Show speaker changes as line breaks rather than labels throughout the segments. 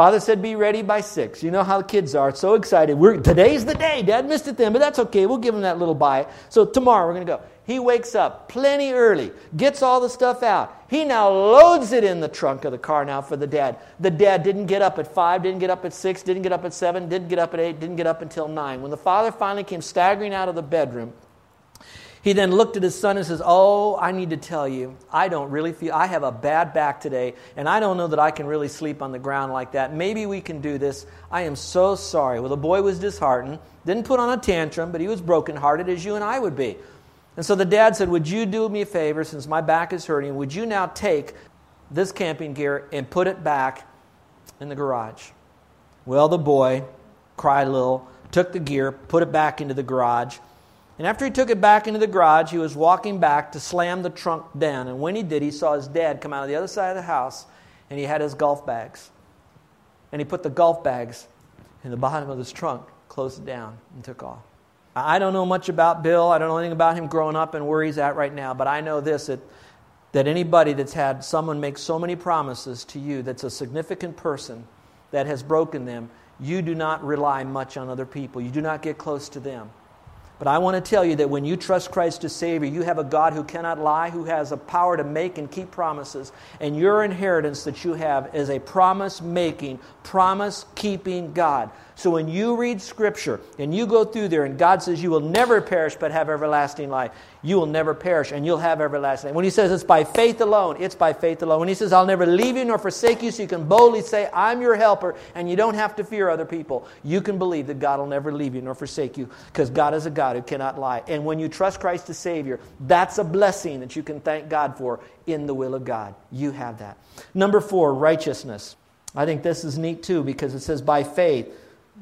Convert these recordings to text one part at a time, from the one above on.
Father said, Be ready by six. You know how the kids are, so excited. We're, today's the day. Dad missed it then, but that's okay. We'll give him that little bye. So tomorrow we're going to go. He wakes up plenty early, gets all the stuff out. He now loads it in the trunk of the car now for the dad. The dad didn't get up at five, didn't get up at six, didn't get up at seven, didn't get up at eight, didn't get up until nine. When the father finally came staggering out of the bedroom, he then looked at his son and says, Oh, I need to tell you, I don't really feel, I have a bad back today, and I don't know that I can really sleep on the ground like that. Maybe we can do this. I am so sorry. Well, the boy was disheartened, didn't put on a tantrum, but he was brokenhearted as you and I would be. And so the dad said, Would you do me a favor since my back is hurting? Would you now take this camping gear and put it back in the garage? Well, the boy cried a little, took the gear, put it back into the garage. And after he took it back into the garage, he was walking back to slam the trunk down. And when he did, he saw his dad come out of the other side of the house and he had his golf bags. And he put the golf bags in the bottom of his trunk, closed it down, and took off. I don't know much about Bill. I don't know anything about him growing up and where he's at right now, but I know this that, that anybody that's had someone make so many promises to you that's a significant person that has broken them, you do not rely much on other people. You do not get close to them. But I want to tell you that when you trust Christ as Savior, you have a God who cannot lie, who has a power to make and keep promises. And your inheritance that you have is a promise making, promise keeping God. So when you read Scripture and you go through there and God says you will never perish but have everlasting life, you will never perish and you'll have everlasting life. When He says it's by faith alone, it's by faith alone. When He says I'll never leave you nor forsake you, so you can boldly say, I'm your helper and you don't have to fear other people, you can believe that God will never leave you nor forsake you because God is a God who cannot lie. And when you trust Christ as Savior, that's a blessing that you can thank God for in the will of God. You have that. Number four, righteousness. I think this is neat too because it says by faith.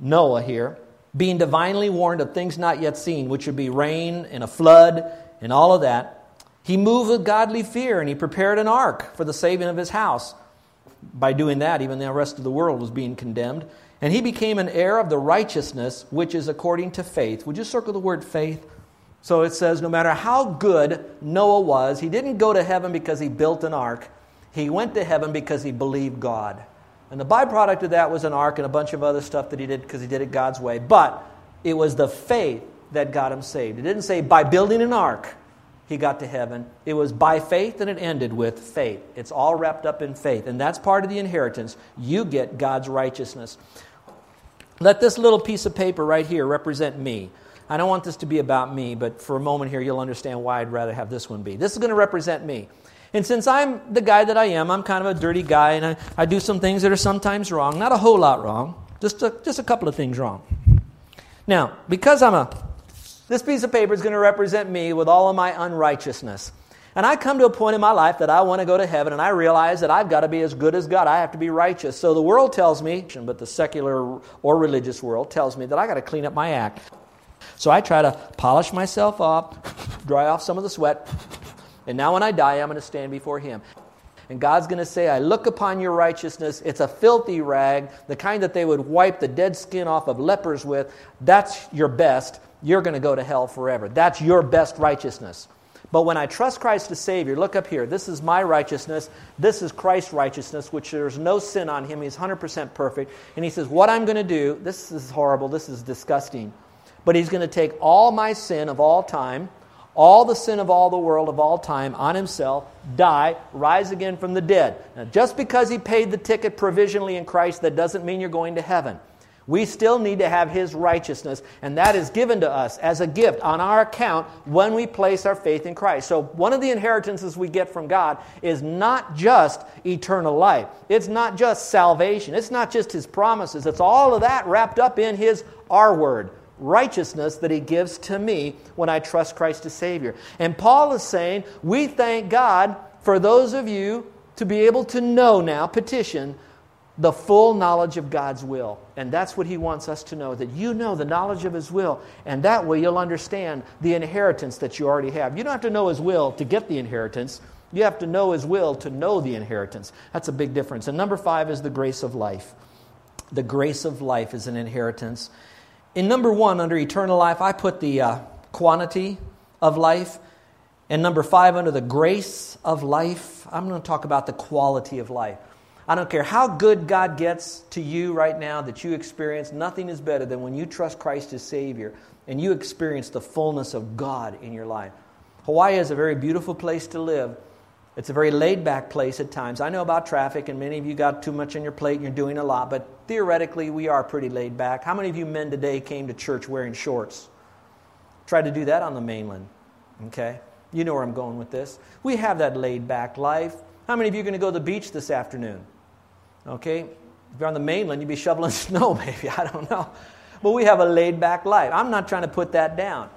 Noah here, being divinely warned of things not yet seen, which would be rain and a flood and all of that, he moved with godly fear and he prepared an ark for the saving of his house. By doing that, even the rest of the world was being condemned. And he became an heir of the righteousness which is according to faith. Would you circle the word faith? So it says, no matter how good Noah was, he didn't go to heaven because he built an ark. He went to heaven because he believed God. And the byproduct of that was an ark and a bunch of other stuff that he did because he did it God's way. But it was the faith that got him saved. It didn't say by building an ark he got to heaven. It was by faith and it ended with faith. It's all wrapped up in faith. And that's part of the inheritance. You get God's righteousness. Let this little piece of paper right here represent me. I don't want this to be about me, but for a moment here, you'll understand why I'd rather have this one be. This is going to represent me. And since I'm the guy that I am, I'm kind of a dirty guy, and I, I do some things that are sometimes wrong. Not a whole lot wrong, just a, just a couple of things wrong. Now, because I'm a, this piece of paper is going to represent me with all of my unrighteousness. And I come to a point in my life that I want to go to heaven, and I realize that I've got to be as good as God. I have to be righteous. So the world tells me, but the secular or religious world tells me that I got to clean up my act. So I try to polish myself up, dry off some of the sweat, and now when I die, I'm going to stand before Him. And God's going to say, I look upon your righteousness. It's a filthy rag, the kind that they would wipe the dead skin off of lepers with. That's your best. You're going to go to hell forever. That's your best righteousness. But when I trust Christ as Savior, look up here. This is my righteousness. This is Christ's righteousness, which there's no sin on him. He's 100% perfect. And he says, What I'm going to do, this is horrible. This is disgusting. But he's going to take all my sin of all time all the sin of all the world of all time on himself, die, rise again from the dead. Now, just because he paid the ticket provisionally in Christ, that doesn't mean you're going to heaven. We still need to have his righteousness, and that is given to us as a gift on our account when we place our faith in Christ. So, one of the inheritances we get from God is not just eternal life, it's not just salvation, it's not just his promises, it's all of that wrapped up in his our word righteousness that he gives to me when I trust Christ as Savior. And Paul is saying, we thank God for those of you to be able to know now, petition, the full knowledge of God's will. And that's what He wants us to know that you know the knowledge of His will. And that way you'll understand the inheritance that you already have. You don't have to know His will to get the inheritance, you have to know His will to know the inheritance. That's a big difference. And number five is the grace of life. The grace of life is an inheritance. In number one, under eternal life, I put the uh, quantity of life. And number five, under the grace of life, I'm going to talk about the quality of life. I don't care how good God gets to you right now that you experience, nothing is better than when you trust Christ as Savior and you experience the fullness of God in your life. Hawaii is a very beautiful place to live. It's a very laid back place at times. I know about traffic, and many of you got too much on your plate and you're doing a lot, but theoretically, we are pretty laid back. How many of you men today came to church wearing shorts? Try to do that on the mainland. Okay? You know where I'm going with this. We have that laid back life. How many of you are going to go to the beach this afternoon? Okay? If you're on the mainland, you'd be shoveling snow, maybe. I don't know. But we have a laid back life. I'm not trying to put that down.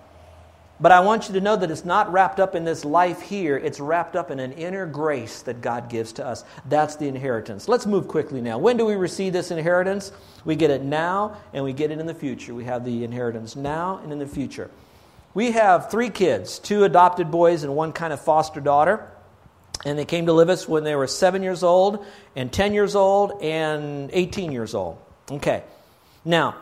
But I want you to know that it's not wrapped up in this life here, it's wrapped up in an inner grace that God gives to us. That's the inheritance. Let's move quickly now. When do we receive this inheritance? We get it now and we get it in the future. We have the inheritance now and in the future. We have three kids two adopted boys and one kind of foster daughter. And they came to live us when they were seven years old, and 10 years old, and 18 years old. Okay. Now,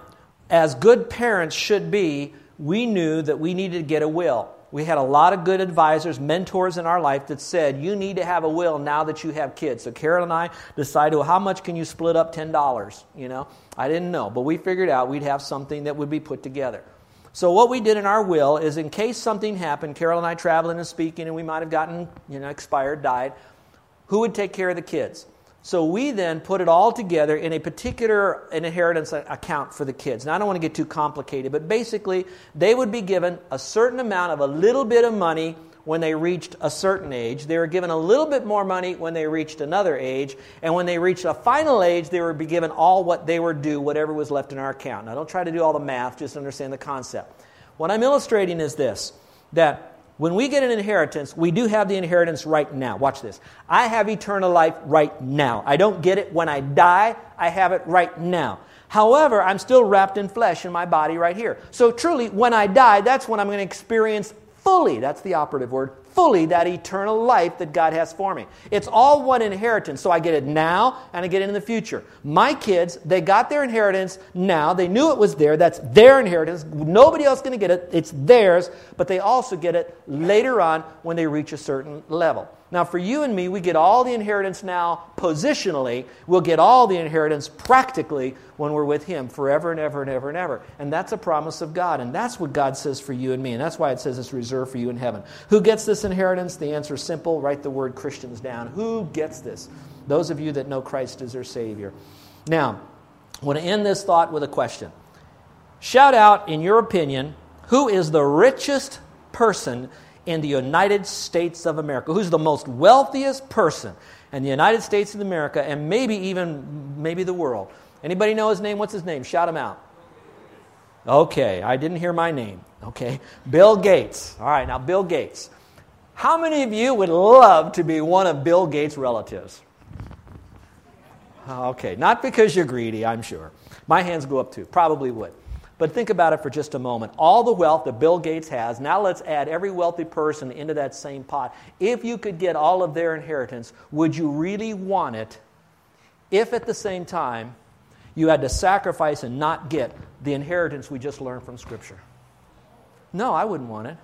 as good parents should be, we knew that we needed to get a will. We had a lot of good advisors, mentors in our life that said, you need to have a will now that you have kids. So Carol and I decided, well, how much can you split up $10? You know, I didn't know, but we figured out we'd have something that would be put together. So what we did in our will is in case something happened, Carol and I traveling and speaking, and we might have gotten, you know, expired, died, who would take care of the kids? So we then put it all together in a particular inheritance account for the kids. Now I don't want to get too complicated, but basically they would be given a certain amount of a little bit of money when they reached a certain age. They were given a little bit more money when they reached another age. And when they reached a final age, they were be given all what they were due, whatever was left in our account. Now, don't try to do all the math, just understand the concept. What I'm illustrating is this that when we get an inheritance, we do have the inheritance right now. Watch this. I have eternal life right now. I don't get it when I die, I have it right now. However, I'm still wrapped in flesh in my body right here. So, truly, when I die, that's when I'm going to experience fully, that's the operative word, fully that eternal life that God has for me. It's all one inheritance, so I get it now and I get it in the future. My kids, they got their inheritance now. They knew it was there. That's their inheritance. Nobody else is going to get it. It's theirs, but they also get it later on when they reach a certain level. Now, for you and me, we get all the inheritance now positionally. We'll get all the inheritance practically when we're with Him forever and ever and ever and ever. And that's a promise of God. And that's what God says for you and me. And that's why it says it's reserved for you in heaven. Who gets this inheritance? The answer is simple. Write the word Christians down. Who gets this? Those of you that know Christ as their Savior. Now, I want to end this thought with a question. Shout out, in your opinion, who is the richest person in the United States of America? Who's the most wealthiest person in the United States of America and maybe even maybe the world? Anybody know his name? What's his name? Shout him out. Okay, I didn't hear my name. Okay, Bill Gates. All right, now Bill Gates. How many of you would love to be one of Bill Gates' relatives? Okay, not because you're greedy, I'm sure. My hands go up too. Probably would. But think about it for just a moment. All the wealth that Bill Gates has, now let's add every wealthy person into that same pot. If you could get all of their inheritance, would you really want it if at the same time you had to sacrifice and not get the inheritance we just learned from Scripture? No, I wouldn't want it.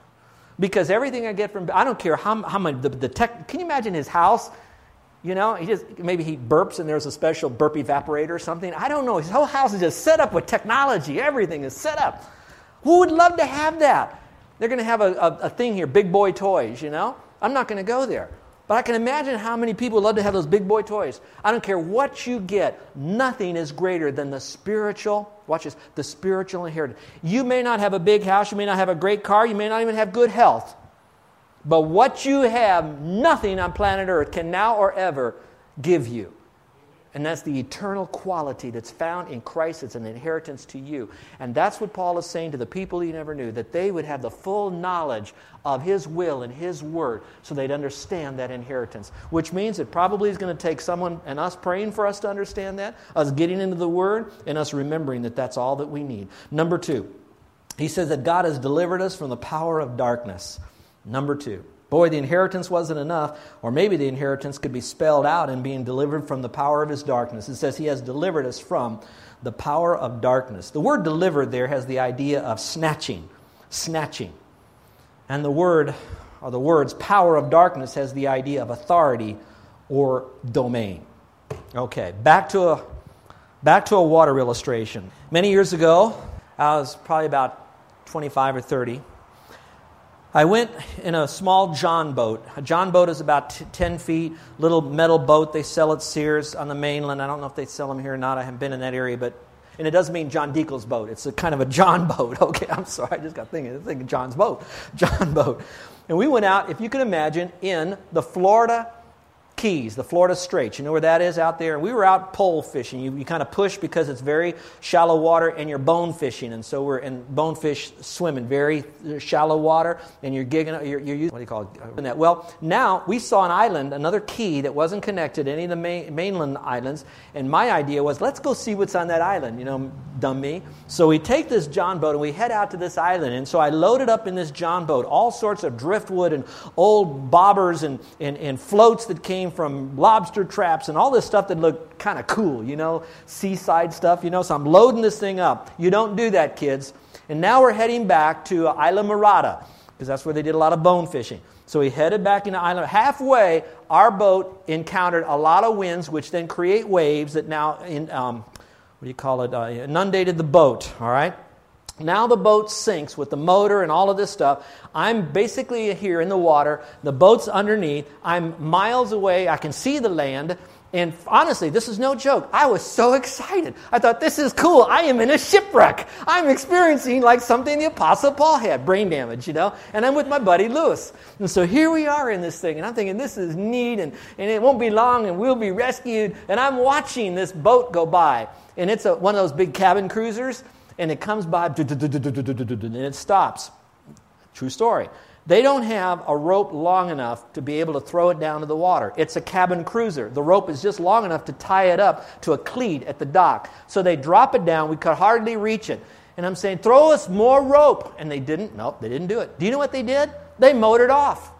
Because everything I get from, I don't care how, how much, the, the tech, can you imagine his house? You know, he just maybe he burps and there's a special burp evaporator or something. I don't know. His whole house is just set up with technology. Everything is set up. Who would love to have that? They're going to have a, a, a thing here, big boy toys, you know? I'm not going to go there. But I can imagine how many people would love to have those big boy toys. I don't care what you get, nothing is greater than the spiritual, watch this, the spiritual inheritance. You may not have a big house, you may not have a great car, you may not even have good health. But what you have, nothing on planet Earth can now or ever give you. And that's the eternal quality that's found in Christ. It's an inheritance to you. And that's what Paul is saying to the people he never knew that they would have the full knowledge of his will and his word so they'd understand that inheritance. Which means it probably is going to take someone and us praying for us to understand that, us getting into the word, and us remembering that that's all that we need. Number two, he says that God has delivered us from the power of darkness. Number two. Boy, the inheritance wasn't enough, or maybe the inheritance could be spelled out in being delivered from the power of his darkness. It says he has delivered us from the power of darkness. The word delivered there has the idea of snatching, snatching. And the word, or the words power of darkness has the idea of authority or domain. Okay, back to a back to a water illustration. Many years ago, I was probably about 25 or 30. I went in a small John boat. A John boat is about t- 10 feet, little metal boat. They sell at Sears on the mainland. I don't know if they sell them here or not. I haven't been in that area, but and it doesn't mean John Deacle's boat. It's a kind of a John boat. Okay, I'm sorry. I just got thinking, thinking John's boat. John boat. And we went out, if you can imagine, in the Florida Keys, the Florida Straits. You know where that is out there? We were out pole fishing. You, you kind of push because it's very shallow water and you're bone fishing. And so we're in bonefish swimming, very shallow water, and you're gigging, you're, you're using, what do you call it? Well, now we saw an island, another key that wasn't connected to any of the main, mainland islands. And my idea was, let's go see what's on that island, you know, dumb me. So we take this John boat and we head out to this island. And so I loaded up in this John boat all sorts of driftwood and old bobbers and, and, and floats that came from lobster traps and all this stuff that looked kind of cool, you know, seaside stuff, you know. So I'm loading this thing up. You don't do that, kids. And now we're heading back to Islamorada because that's where they did a lot of bone fishing. So we headed back into Island. Halfway, our boat encountered a lot of winds, which then create waves that now, in, um, what do you call it, uh, inundated the boat, all right? Now the boat sinks with the motor and all of this stuff. I'm basically here in the water. The boat's underneath. I'm miles away. I can see the land. And honestly, this is no joke. I was so excited. I thought, this is cool. I am in a shipwreck. I'm experiencing like something the Apostle Paul had brain damage, you know? And I'm with my buddy Lewis. And so here we are in this thing. And I'm thinking, this is neat. And, and it won't be long and we'll be rescued. And I'm watching this boat go by. And it's a, one of those big cabin cruisers and it comes by and it stops. True story. They don't have a rope long enough to be able to throw it down to the water. It's a cabin cruiser. The rope is just long enough to tie it up to a cleat at the dock. So they drop it down. We could hardly reach it. And I'm saying, throw us more rope. And they didn't. Nope, they didn't do it. Do you know what they did? They motored off.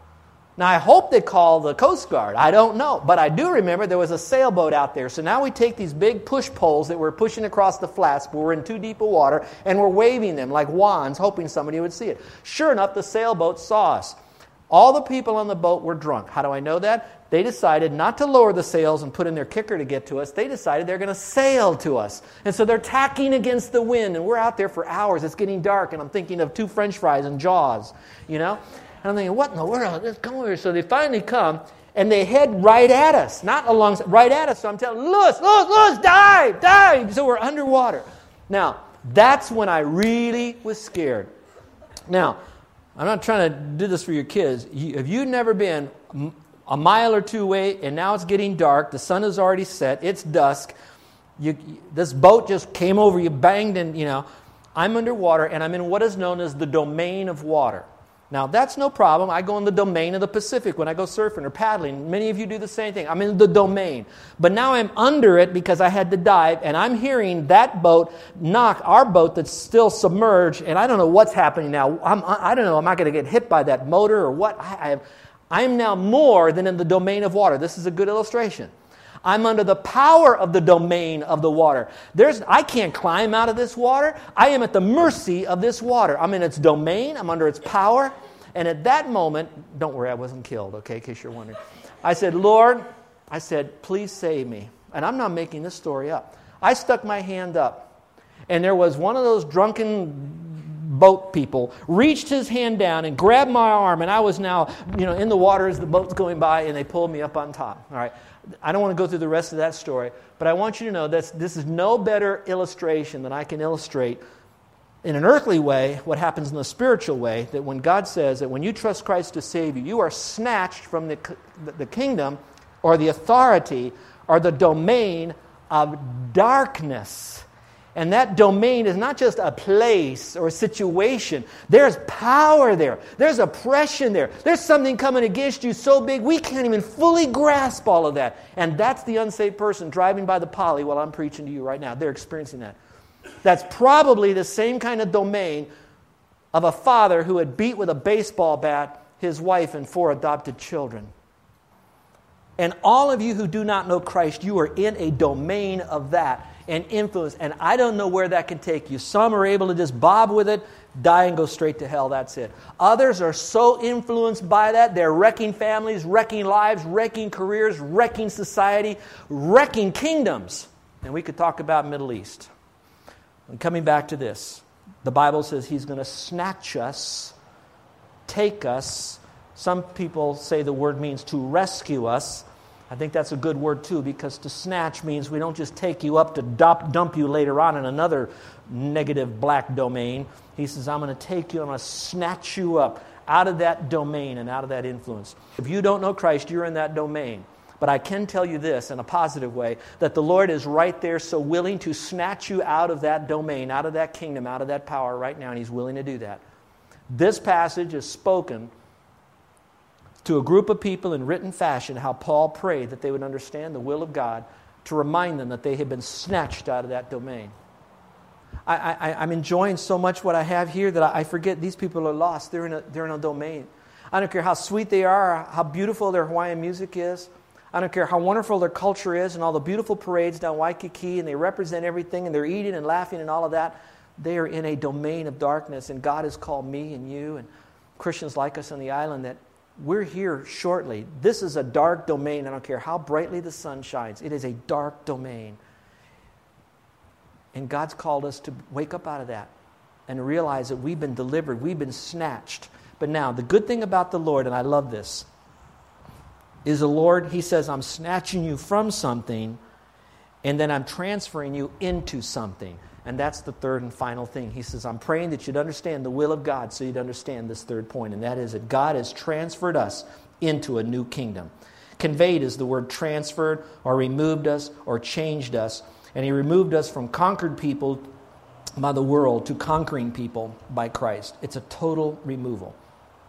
Now, I hope they call the Coast Guard. I don't know. But I do remember there was a sailboat out there. So now we take these big push poles that we're pushing across the flats, but we're in too deep a water, and we're waving them like wands, hoping somebody would see it. Sure enough, the sailboat saw us. All the people on the boat were drunk. How do I know that? They decided not to lower the sails and put in their kicker to get to us. They decided they're going to sail to us. And so they're tacking against the wind, and we're out there for hours. It's getting dark, and I'm thinking of two french fries and jaws, you know? And I'm thinking, what in the world? Let's come over. So they finally come and they head right at us, not along, right at us. So I'm telling Lewis, Lewis, Lewis, dive, dive. So we're underwater. Now, that's when I really was scared. Now, I'm not trying to do this for your kids. If you've never been a mile or two away and now it's getting dark, the sun has already set, it's dusk, you, this boat just came over you, banged, and you know, I'm underwater and I'm in what is known as the domain of water. Now, that's no problem. I go in the domain of the Pacific when I go surfing or paddling. Many of you do the same thing. I'm in the domain. But now I'm under it because I had to dive, and I'm hearing that boat knock our boat that's still submerged, and I don't know what's happening now. I'm, I don't know. Am I going to get hit by that motor or what? I, I am now more than in the domain of water. This is a good illustration. I'm under the power of the domain of the water. There's, I can't climb out of this water. I am at the mercy of this water. I'm in its domain, I'm under its power. And at that moment, don't worry, I wasn't killed, okay, in case you're wondering. I said, Lord, I said, please save me. And I'm not making this story up. I stuck my hand up, and there was one of those drunken boat people reached his hand down and grabbed my arm and i was now you know in the water as the boat's going by and they pulled me up on top all right I don't want to go through the rest of that story, but I want you to know that this is no better illustration than I can illustrate in an earthly way what happens in the spiritual way. That when God says that when you trust Christ to save you, you are snatched from the, the kingdom or the authority or the domain of darkness. And that domain is not just a place or a situation. There's power there. There's oppression there. There's something coming against you so big we can't even fully grasp all of that. And that's the unsaved person driving by the poly while I'm preaching to you right now. They're experiencing that. That's probably the same kind of domain of a father who had beat with a baseball bat his wife and four adopted children. And all of you who do not know Christ, you are in a domain of that and influence. And I don't know where that can take you. Some are able to just bob with it, die, and go straight to hell. That's it. Others are so influenced by that, they're wrecking families, wrecking lives, wrecking careers, wrecking society, wrecking kingdoms. And we could talk about Middle East. And coming back to this, the Bible says he's going to snatch us, take us. Some people say the word means to rescue us. I think that's a good word too, because to snatch means we don't just take you up to dump, you later on in another negative black domain. He says, I'm going to take you, I'm going to snatch you up out of that domain and out of that influence. If you don't know Christ, you're in that domain. But I can tell you this in a positive way that the Lord is right there, so willing to snatch you out of that domain, out of that kingdom, out of that power right now, and He's willing to do that. This passage is spoken to a group of people in written fashion how Paul prayed that they would understand the will of God to remind them that they had been snatched out of that domain. I, am enjoying so much what I have here that I, I forget these people are lost. They're in, a, they're in a domain. I don't care how sweet they are, how beautiful their Hawaiian music is. I don't care how wonderful their culture is and all the beautiful parades down Waikiki and they represent everything and they're eating and laughing and all of that. They are in a domain of darkness, and God has called me and you and Christians like us on the island that we're here shortly. This is a dark domain. I don't care how brightly the sun shines, it is a dark domain. And God's called us to wake up out of that and realize that we've been delivered, we've been snatched. But now, the good thing about the Lord, and I love this, is the Lord, He says, I'm snatching you from something, and then I'm transferring you into something. And that's the third and final thing. He says, I'm praying that you'd understand the will of God so you'd understand this third point, and that is that God has transferred us into a new kingdom. Conveyed is the word transferred or removed us or changed us. And He removed us from conquered people by the world to conquering people by Christ. It's a total removal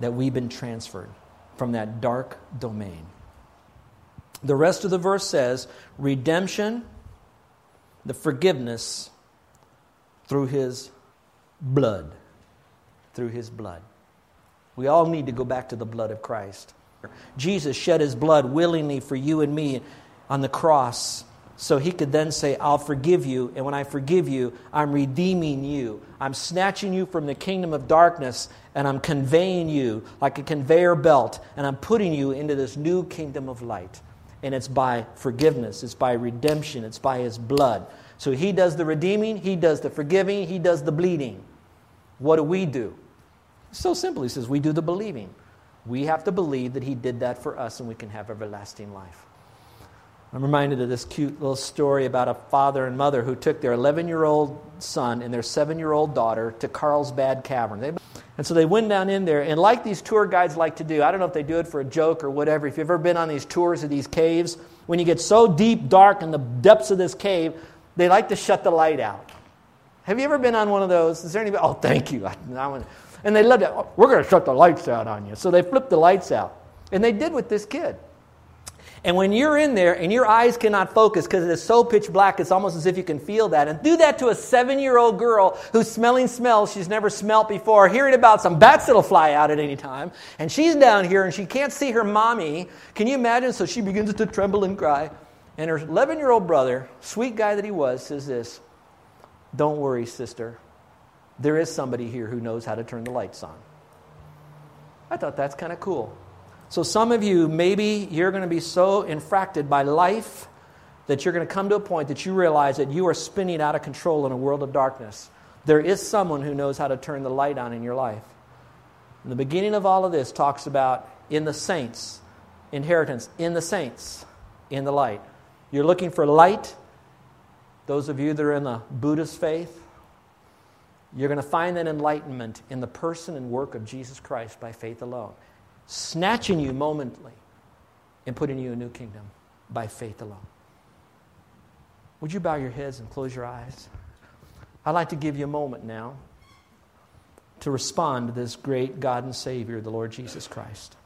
that we've been transferred from that dark domain. The rest of the verse says redemption, the forgiveness through his blood. Through his blood. We all need to go back to the blood of Christ. Jesus shed his blood willingly for you and me on the cross so he could then say, I'll forgive you. And when I forgive you, I'm redeeming you. I'm snatching you from the kingdom of darkness and I'm conveying you like a conveyor belt and I'm putting you into this new kingdom of light. And it's by forgiveness, it's by redemption, it's by his blood. So he does the redeeming, he does the forgiving, he does the bleeding. What do we do? so simple. He says, We do the believing. We have to believe that he did that for us and we can have everlasting life. I'm reminded of this cute little story about a father and mother who took their 11 year old son and their 7 year old daughter to Carlsbad Cavern. They, and so they went down in there, and like these tour guides like to do, I don't know if they do it for a joke or whatever. If you've ever been on these tours of these caves, when you get so deep, dark in the depths of this cave, they like to shut the light out. Have you ever been on one of those? Is there anybody? Oh, thank you. And they loved it. Oh, we're going to shut the lights out on you. So they flipped the lights out. And they did with this kid. And when you're in there and your eyes cannot focus because it is so pitch black, it's almost as if you can feel that. And do that to a seven year old girl who's smelling smells she's never smelt before, hearing about some bats that'll fly out at any time. And she's down here and she can't see her mommy. Can you imagine? So she begins to tremble and cry. And her 11 year old brother, sweet guy that he was, says this Don't worry, sister. There is somebody here who knows how to turn the lights on. I thought that's kind of cool. So, some of you, maybe you're going to be so infracted by life that you're going to come to a point that you realize that you are spinning out of control in a world of darkness. There is someone who knows how to turn the light on in your life. And the beginning of all of this talks about in the saints, inheritance, in the saints, in the light. You're looking for light. Those of you that are in the Buddhist faith, you're going to find that enlightenment in the person and work of Jesus Christ by faith alone, snatching you momently and putting you in a new kingdom by faith alone. Would you bow your heads and close your eyes? I'd like to give you a moment now to respond to this great God and Savior, the Lord Jesus Christ.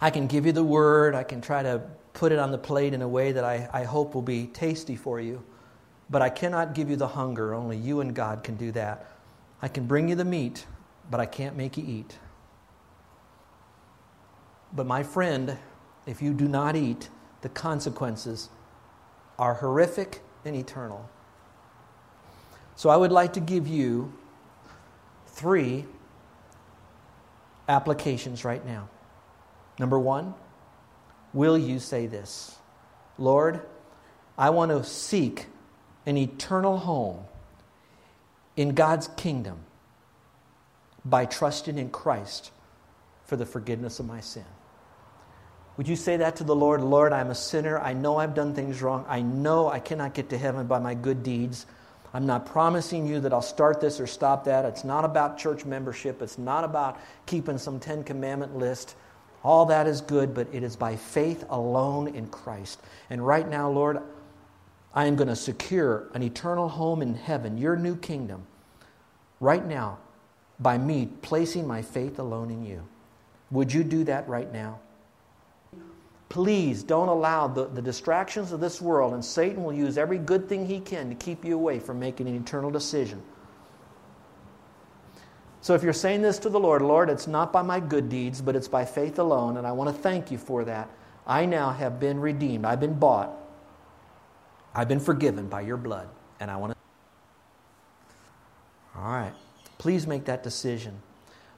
I can give you the word, I can try to put it on the plate in a way that I, I hope will be tasty for you, but I cannot give you the hunger. Only you and God can do that. I can bring you the meat, but I can't make you eat. But my friend, if you do not eat, the consequences are horrific and eternal. So I would like to give you three applications right now. Number one, will you say this? Lord, I want to seek an eternal home in God's kingdom by trusting in Christ for the forgiveness of my sin. Would you say that to the Lord? Lord, I'm a sinner. I know I've done things wrong. I know I cannot get to heaven by my good deeds. I'm not promising you that I'll start this or stop that. It's not about church membership. It's not about keeping some Ten Commandment list. All that is good, but it is by faith alone in Christ. And right now, Lord, I am going to secure an eternal home in heaven, your new kingdom, right now, by me placing my faith alone in you. Would you do that right now? Please don't allow the, the distractions of this world, and Satan will use every good thing he can to keep you away from making an eternal decision. So if you're saying this to the Lord, Lord, it's not by my good deeds, but it's by faith alone, and I want to thank you for that. I now have been redeemed. I've been bought. I've been forgiven by your blood, and I want to. All right. Please make that decision.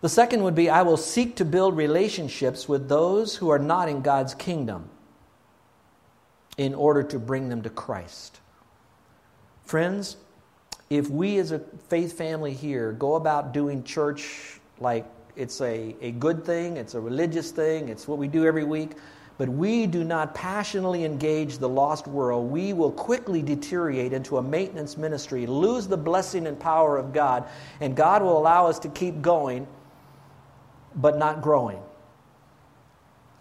The second would be I will seek to build relationships with those who are not in God's kingdom in order to bring them to Christ. Friends, if we as a faith family here go about doing church like it's a, a good thing, it's a religious thing, it's what we do every week, but we do not passionately engage the lost world, we will quickly deteriorate into a maintenance ministry, lose the blessing and power of God, and God will allow us to keep going but not growing.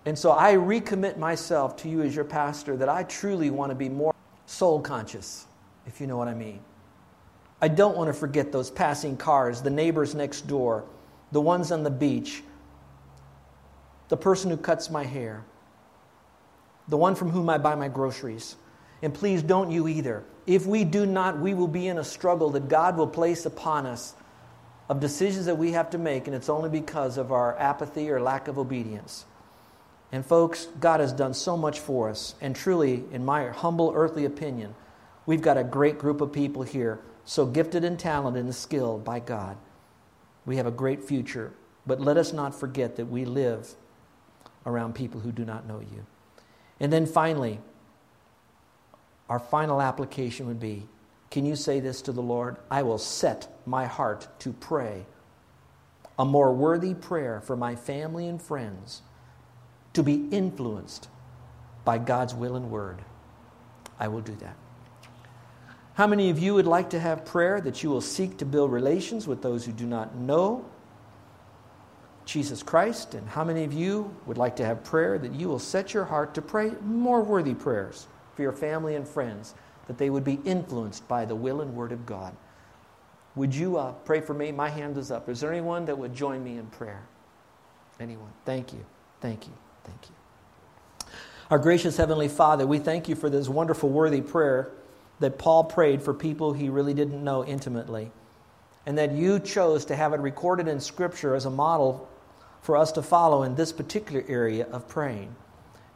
And so I recommit myself to you as your pastor that I truly want to be more soul conscious, if you know what I mean. I don't want to forget those passing cars, the neighbors next door, the ones on the beach, the person who cuts my hair, the one from whom I buy my groceries. And please don't you either. If we do not, we will be in a struggle that God will place upon us of decisions that we have to make, and it's only because of our apathy or lack of obedience. And, folks, God has done so much for us. And truly, in my humble earthly opinion, we've got a great group of people here, so gifted and talented and skilled by God. We have a great future. But let us not forget that we live around people who do not know you. And then finally, our final application would be can you say this to the Lord? I will set my heart to pray a more worthy prayer for my family and friends to be influenced by God's will and word. I will do that. How many of you would like to have prayer that you will seek to build relations with those who do not know Jesus Christ? And how many of you would like to have prayer that you will set your heart to pray more worthy prayers for your family and friends? That they would be influenced by the will and word of God. Would you uh, pray for me? My hand is up. Is there anyone that would join me in prayer? Anyone? Thank you. Thank you. Thank you. Our gracious Heavenly Father, we thank you for this wonderful, worthy prayer that Paul prayed for people he really didn't know intimately, and that you chose to have it recorded in Scripture as a model for us to follow in this particular area of praying.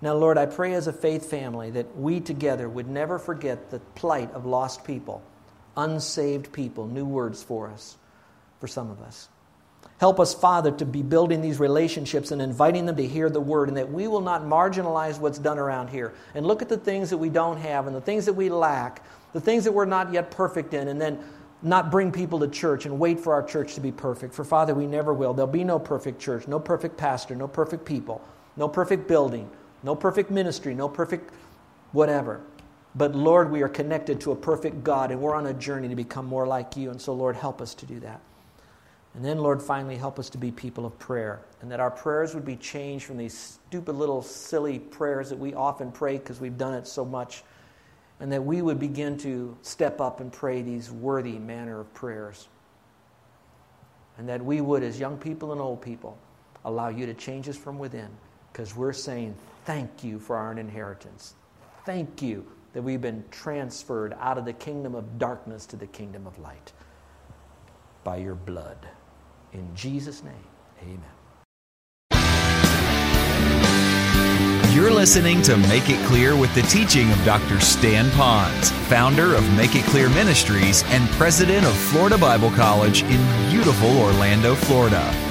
Now, Lord, I pray as a faith family that we together would never forget the plight of lost people, unsaved people, new words for us, for some of us. Help us, Father, to be building these relationships and inviting them to hear the word, and that we will not marginalize what's done around here and look at the things that we don't have and the things that we lack, the things that we're not yet perfect in, and then not bring people to church and wait for our church to be perfect. For, Father, we never will. There'll be no perfect church, no perfect pastor, no perfect people, no perfect building. No perfect ministry, no perfect whatever. But Lord, we are connected to a perfect God and we're on a journey to become more like you. And so, Lord, help us to do that. And then, Lord, finally, help us to be people of prayer and that our prayers would be changed from these stupid little silly prayers that we often pray because we've done it so much and that we would begin to step up and pray these worthy manner of prayers. And that we would, as young people and old people, allow you to change us from within because we're saying thank you for our inheritance. Thank you that we've been transferred out of the kingdom of darkness to the kingdom of light by your blood. In Jesus' name, amen.
You're listening to Make It Clear with the teaching of Dr. Stan Ponz, founder of Make It Clear Ministries and president of Florida Bible College in beautiful Orlando, Florida.